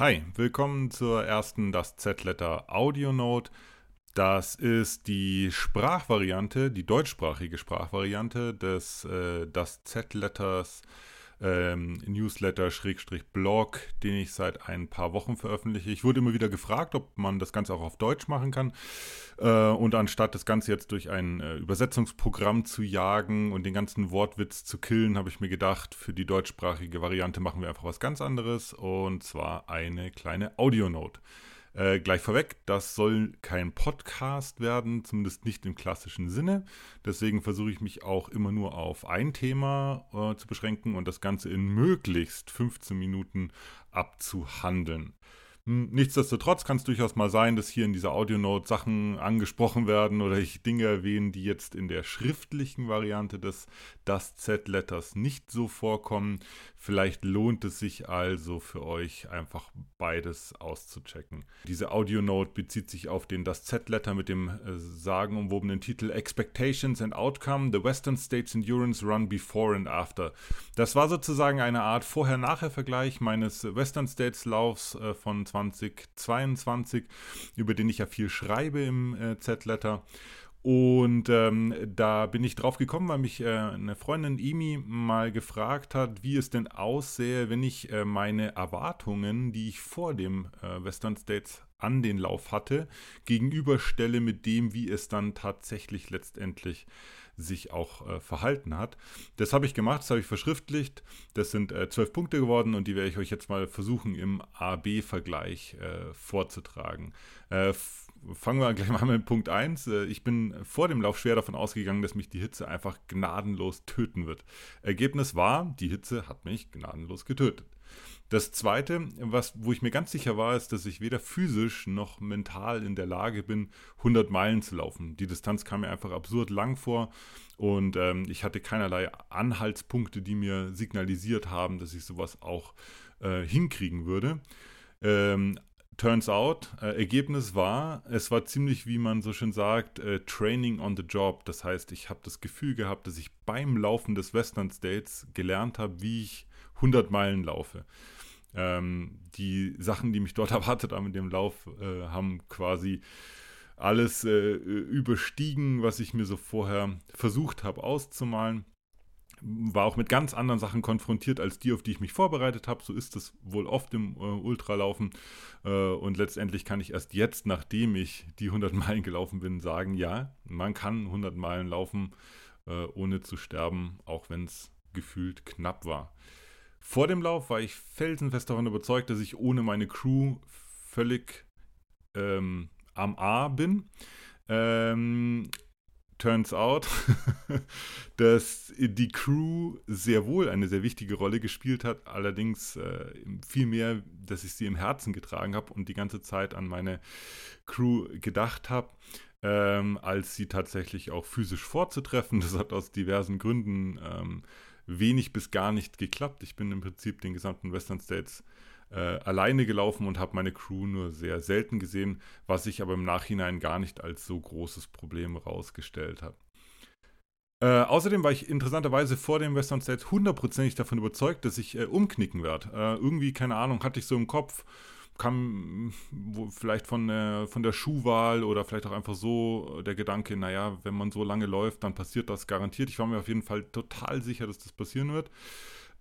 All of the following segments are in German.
Hi, willkommen zur ersten Das Z-Letter Audio Note. Das ist die Sprachvariante, die deutschsprachige Sprachvariante des äh, Das Z-Letters ähm, Newsletter-Blog, den ich seit ein paar Wochen veröffentliche. Ich wurde immer wieder gefragt, ob man das Ganze auch auf Deutsch machen kann. Äh, und anstatt das Ganze jetzt durch ein äh, Übersetzungsprogramm zu jagen und den ganzen Wortwitz zu killen, habe ich mir gedacht, für die deutschsprachige Variante machen wir einfach was ganz anderes und zwar eine kleine Audionote. Äh, gleich vorweg, das soll kein Podcast werden, zumindest nicht im klassischen Sinne. Deswegen versuche ich mich auch immer nur auf ein Thema äh, zu beschränken und das Ganze in möglichst 15 Minuten abzuhandeln. Hm, nichtsdestotrotz kann es durchaus mal sein, dass hier in dieser Audionote Sachen angesprochen werden oder ich Dinge erwähne, die jetzt in der schriftlichen Variante des Das Z-Letters nicht so vorkommen. Vielleicht lohnt es sich also für euch einfach beides auszuchecken. Diese Audionote bezieht sich auf den Das Z-Letter mit dem äh, sagenumwobenen Titel Expectations and Outcome, The Western States Endurance Run Before and After. Das war sozusagen eine Art Vorher-Nachher-Vergleich meines Western States Laufs äh, von 2022, über den ich ja viel schreibe im äh, Z-Letter. Und ähm, da bin ich drauf gekommen, weil mich äh, eine Freundin Imi mal gefragt hat, wie es denn aussähe, wenn ich äh, meine Erwartungen, die ich vor dem äh, Western States an den Lauf hatte, gegenüberstelle mit dem, wie es dann tatsächlich letztendlich sich auch äh, verhalten hat. Das habe ich gemacht, das habe ich verschriftlicht. Das sind äh, zwölf Punkte geworden und die werde ich euch jetzt mal versuchen im AB-Vergleich äh, vorzutragen. Äh, fangen wir gleich mal mit Punkt 1. Äh, ich bin vor dem Lauf schwer davon ausgegangen, dass mich die Hitze einfach gnadenlos töten wird. Ergebnis war, die Hitze hat mich gnadenlos getötet. Das zweite, was, wo ich mir ganz sicher war, ist, dass ich weder physisch noch mental in der Lage bin, 100 Meilen zu laufen. Die Distanz kam mir einfach absurd lang vor und ähm, ich hatte keinerlei Anhaltspunkte, die mir signalisiert haben, dass ich sowas auch äh, hinkriegen würde. Ähm, turns out, äh, Ergebnis war, es war ziemlich, wie man so schön sagt, äh, Training on the Job. Das heißt, ich habe das Gefühl gehabt, dass ich beim Laufen des Western States gelernt habe, wie ich 100 Meilen laufe. Ähm, die Sachen, die mich dort erwartet haben in dem Lauf, äh, haben quasi alles äh, überstiegen, was ich mir so vorher versucht habe auszumalen. War auch mit ganz anderen Sachen konfrontiert als die, auf die ich mich vorbereitet habe. So ist es wohl oft im äh, Ultralaufen. Äh, und letztendlich kann ich erst jetzt, nachdem ich die 100 Meilen gelaufen bin, sagen, ja, man kann 100 Meilen laufen, äh, ohne zu sterben, auch wenn es gefühlt knapp war. Vor dem Lauf war ich felsenfest davon überzeugt, dass ich ohne meine Crew völlig ähm, am A bin. Ähm, turns out, dass die Crew sehr wohl eine sehr wichtige Rolle gespielt hat, allerdings äh, viel dass ich sie im Herzen getragen habe und die ganze Zeit an meine Crew gedacht habe. Ähm, als sie tatsächlich auch physisch vorzutreffen. Das hat aus diversen Gründen ähm, wenig bis gar nicht geklappt. Ich bin im Prinzip den gesamten Western States äh, alleine gelaufen und habe meine Crew nur sehr selten gesehen, was sich aber im Nachhinein gar nicht als so großes Problem herausgestellt hat. Äh, außerdem war ich interessanterweise vor dem Western States hundertprozentig davon überzeugt, dass ich äh, umknicken werde. Äh, irgendwie, keine Ahnung, hatte ich so im Kopf, kam vielleicht von der, von der Schuhwahl oder vielleicht auch einfach so der Gedanke, naja, wenn man so lange läuft, dann passiert das garantiert. Ich war mir auf jeden Fall total sicher, dass das passieren wird.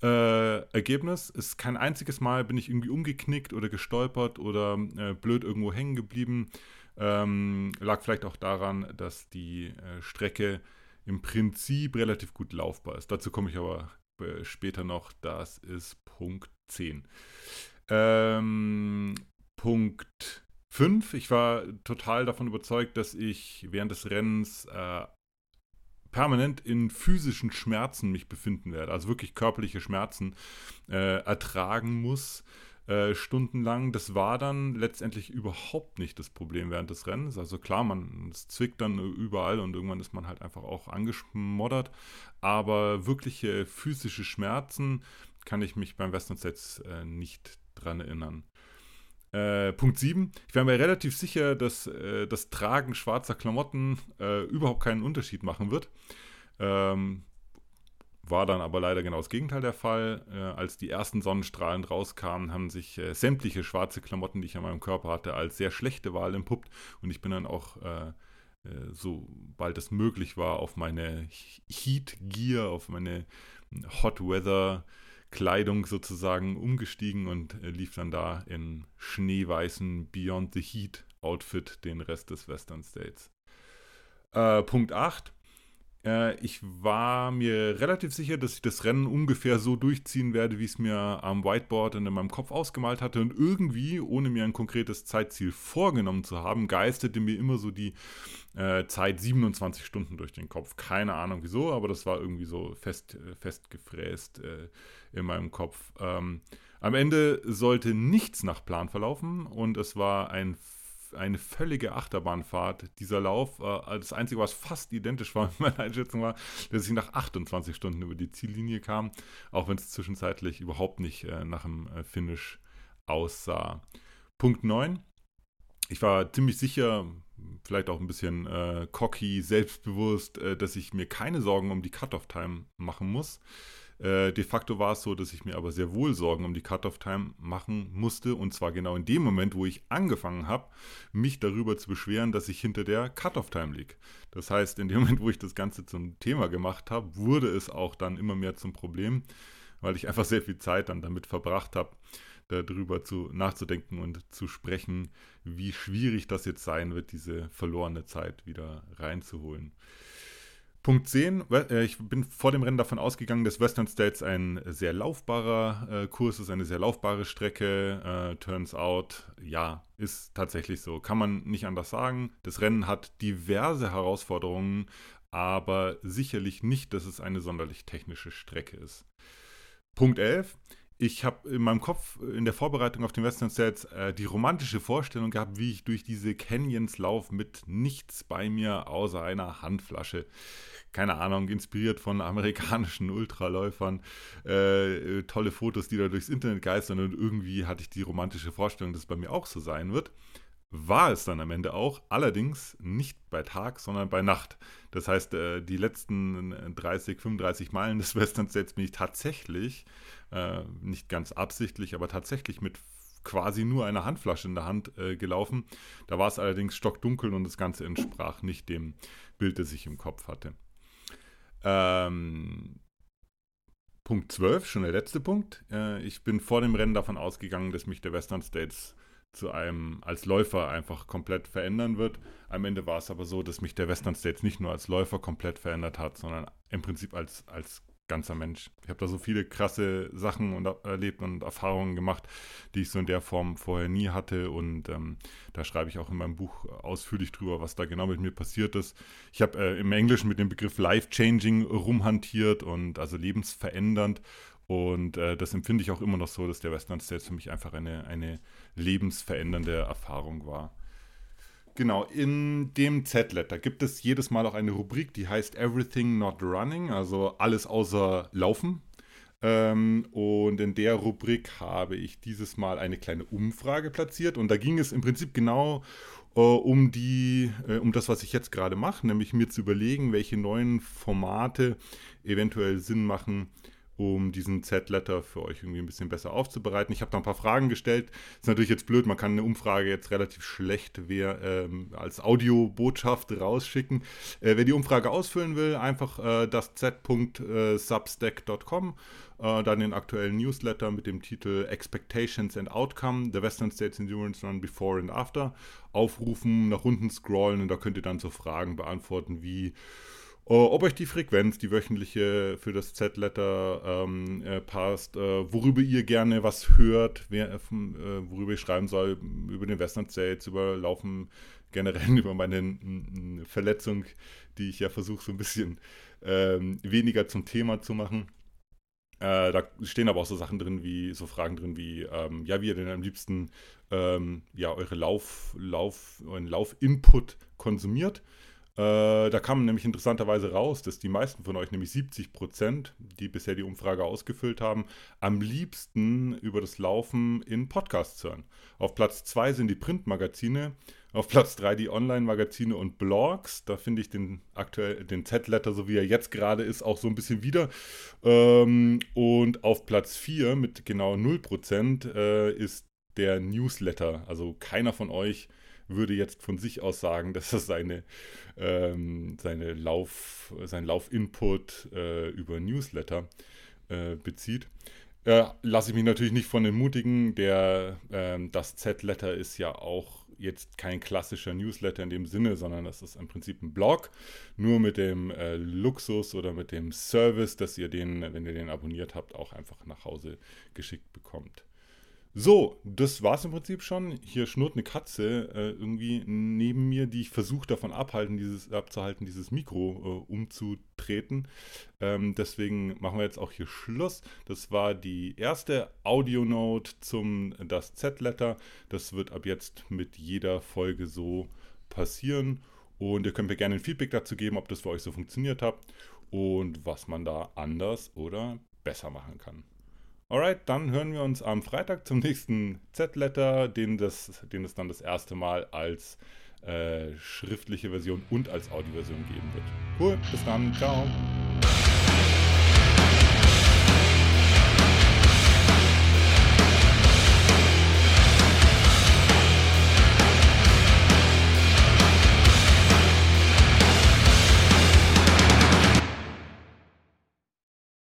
Äh, Ergebnis ist kein einziges Mal bin ich irgendwie umgeknickt oder gestolpert oder äh, blöd irgendwo hängen geblieben. Ähm, lag vielleicht auch daran, dass die äh, Strecke im Prinzip relativ gut laufbar ist. Dazu komme ich aber äh, später noch. Das ist Punkt 10. Ähm, Punkt 5. Ich war total davon überzeugt, dass ich während des Rennens äh, permanent in physischen Schmerzen mich befinden werde, also wirklich körperliche Schmerzen äh, ertragen muss. Äh, stundenlang. Das war dann letztendlich überhaupt nicht das Problem während des Rennens. Also klar, man es zwickt dann überall und irgendwann ist man halt einfach auch angeschmoddert. Aber wirkliche physische Schmerzen kann ich mich beim Western Sets äh, nicht dran erinnern. Äh, Punkt 7. Ich wäre mir relativ sicher, dass äh, das Tragen schwarzer Klamotten äh, überhaupt keinen Unterschied machen wird. Ähm, War dann aber leider genau das Gegenteil der Fall. Äh, als die ersten Sonnenstrahlen rauskamen, haben sich äh, sämtliche schwarze Klamotten, die ich an meinem Körper hatte, als sehr schlechte Wahl entpuppt. Und ich bin dann auch, äh, sobald es möglich war, auf meine Heat Gear, auf meine Hot Weather Kleidung sozusagen umgestiegen und äh, lief dann da in schneeweißen Beyond the Heat Outfit den Rest des Western States. Äh, Punkt 8 äh, ich war mir relativ sicher, dass ich das Rennen ungefähr so durchziehen werde, wie ich es mir am Whiteboard und in meinem Kopf ausgemalt hatte. Und irgendwie, ohne mir ein konkretes Zeitziel vorgenommen zu haben, geisterte mir immer so die äh, Zeit 27 Stunden durch den Kopf. Keine Ahnung wieso, aber das war irgendwie so fest, äh, festgefräst äh, in meinem Kopf. Ähm, am Ende sollte nichts nach Plan verlaufen und es war ein eine völlige Achterbahnfahrt. Dieser Lauf, äh, das Einzige, was fast identisch war mit meiner Einschätzung war, dass ich nach 28 Stunden über die Ziellinie kam, auch wenn es zwischenzeitlich überhaupt nicht äh, nach dem äh, Finish aussah. Punkt 9. Ich war ziemlich sicher, vielleicht auch ein bisschen äh, cocky, selbstbewusst, äh, dass ich mir keine Sorgen um die Cut-Off-Time machen muss. Äh, de facto war es so, dass ich mir aber sehr wohl Sorgen um die Cut-Off-Time machen musste. Und zwar genau in dem Moment, wo ich angefangen habe, mich darüber zu beschweren, dass ich hinter der Cut-Off-Time liege. Das heißt, in dem Moment, wo ich das Ganze zum Thema gemacht habe, wurde es auch dann immer mehr zum Problem, weil ich einfach sehr viel Zeit dann damit verbracht habe, darüber zu, nachzudenken und zu sprechen, wie schwierig das jetzt sein wird, diese verlorene Zeit wieder reinzuholen. Punkt 10, äh, ich bin vor dem Rennen davon ausgegangen, dass Western States ein sehr laufbarer äh, Kurs ist, eine sehr laufbare Strecke. Äh, turns out, ja, ist tatsächlich so. Kann man nicht anders sagen. Das Rennen hat diverse Herausforderungen, aber sicherlich nicht, dass es eine sonderlich technische Strecke ist. Punkt 11, ich habe in meinem Kopf in der Vorbereitung auf den Western States äh, die romantische Vorstellung gehabt, wie ich durch diese Canyons laufe mit nichts bei mir außer einer Handflasche. Keine Ahnung, inspiriert von amerikanischen Ultraläufern. Äh, tolle Fotos, die da durchs Internet geistern und irgendwie hatte ich die romantische Vorstellung, dass es bei mir auch so sein wird. War es dann am Ende auch, allerdings nicht bei Tag, sondern bei Nacht. Das heißt, äh, die letzten 30, 35 Meilen des Western States bin ich tatsächlich äh, nicht ganz absichtlich, aber tatsächlich mit quasi nur einer Handflasche in der Hand äh, gelaufen. Da war es allerdings stockdunkel und das Ganze entsprach nicht dem Bild, das ich im Kopf hatte. Ähm, Punkt 12, schon der letzte Punkt. Äh, ich bin vor dem Rennen davon ausgegangen, dass mich der Western States zu einem als Läufer einfach komplett verändern wird. Am Ende war es aber so, dass mich der Western States nicht nur als Läufer komplett verändert hat, sondern im Prinzip als, als ganzer Mensch. Ich habe da so viele krasse Sachen und, erlebt und Erfahrungen gemacht, die ich so in der Form vorher nie hatte. Und ähm, da schreibe ich auch in meinem Buch ausführlich drüber, was da genau mit mir passiert ist. Ich habe äh, im Englischen mit dem Begriff life-changing rumhantiert und also lebensverändernd. Und äh, das empfinde ich auch immer noch so, dass der Western States für mich einfach eine, eine lebensverändernde Erfahrung war. Genau, in dem Z-Letter gibt es jedes Mal auch eine Rubrik, die heißt Everything Not Running, also alles außer Laufen. Ähm, und in der Rubrik habe ich dieses Mal eine kleine Umfrage platziert und da ging es im Prinzip genau äh, um die, äh, um das, was ich jetzt gerade mache, nämlich mir zu überlegen, welche neuen Formate eventuell Sinn machen, um diesen Z-Letter für euch irgendwie ein bisschen besser aufzubereiten. Ich habe da ein paar Fragen gestellt. Ist natürlich jetzt blöd, man kann eine Umfrage jetzt relativ schlecht wer, ähm, als Audiobotschaft rausschicken. Äh, wer die Umfrage ausfüllen will, einfach äh, das z.substack.com, äh, dann den aktuellen Newsletter mit dem Titel Expectations and Outcome, The Western States Endurance Run Before and After aufrufen, nach unten scrollen und da könnt ihr dann so Fragen beantworten wie äh, ob euch die Frequenz, die wöchentliche für das Z-Letter ähm, äh, passt, äh, worüber ihr gerne was hört, wer, äh, worüber ich schreiben soll, über den Western States, über Laufen generell, über meine Verletzung, die ich ja versuche so ein bisschen ähm, weniger zum Thema zu machen. Äh, da stehen aber auch so Sachen drin wie, so Fragen drin wie, ähm, ja, wie ihr denn am liebsten ähm, ja, eure Lauf, Lauf, euren Lauf-Input konsumiert. Äh, da kam nämlich interessanterweise raus, dass die meisten von euch, nämlich 70 Prozent, die bisher die Umfrage ausgefüllt haben, am liebsten über das Laufen in Podcasts hören. Auf Platz 2 sind die Printmagazine Auf Platz 3 die Online-Magazine und Blogs. Da finde ich den aktuell den Z-Letter, so wie er jetzt gerade ist, auch so ein bisschen wieder. Ähm, und auf Platz 4 mit genau 0% äh, ist der Newsletter. Also keiner von euch würde jetzt von sich aus sagen, dass er seine, ähm, seine Lauf, sein Lauf-Input äh, über Newsletter äh, bezieht. Äh, Lasse ich mich natürlich nicht von entmutigen. Der, ähm, das Z-Letter ist ja auch jetzt kein klassischer Newsletter in dem Sinne, sondern das ist im Prinzip ein Blog, nur mit dem äh, Luxus oder mit dem Service, dass ihr den, wenn ihr den abonniert habt, auch einfach nach Hause geschickt bekommt. So, das war's im Prinzip schon. Hier schnurrt eine Katze äh, irgendwie neben mir, die ich versuche davon abhalten, dieses, abzuhalten, dieses Mikro äh, umzutreten. Ähm, deswegen machen wir jetzt auch hier Schluss. Das war die erste Audio-Note zum das Z-Letter. Das wird ab jetzt mit jeder Folge so passieren. Und ihr könnt mir gerne ein Feedback dazu geben, ob das für euch so funktioniert hat und was man da anders oder besser machen kann. Alright, dann hören wir uns am Freitag zum nächsten Z-Letter, den, den es dann das erste Mal als äh, schriftliche Version und als Audioversion geben wird. Cool, bis dann, ciao.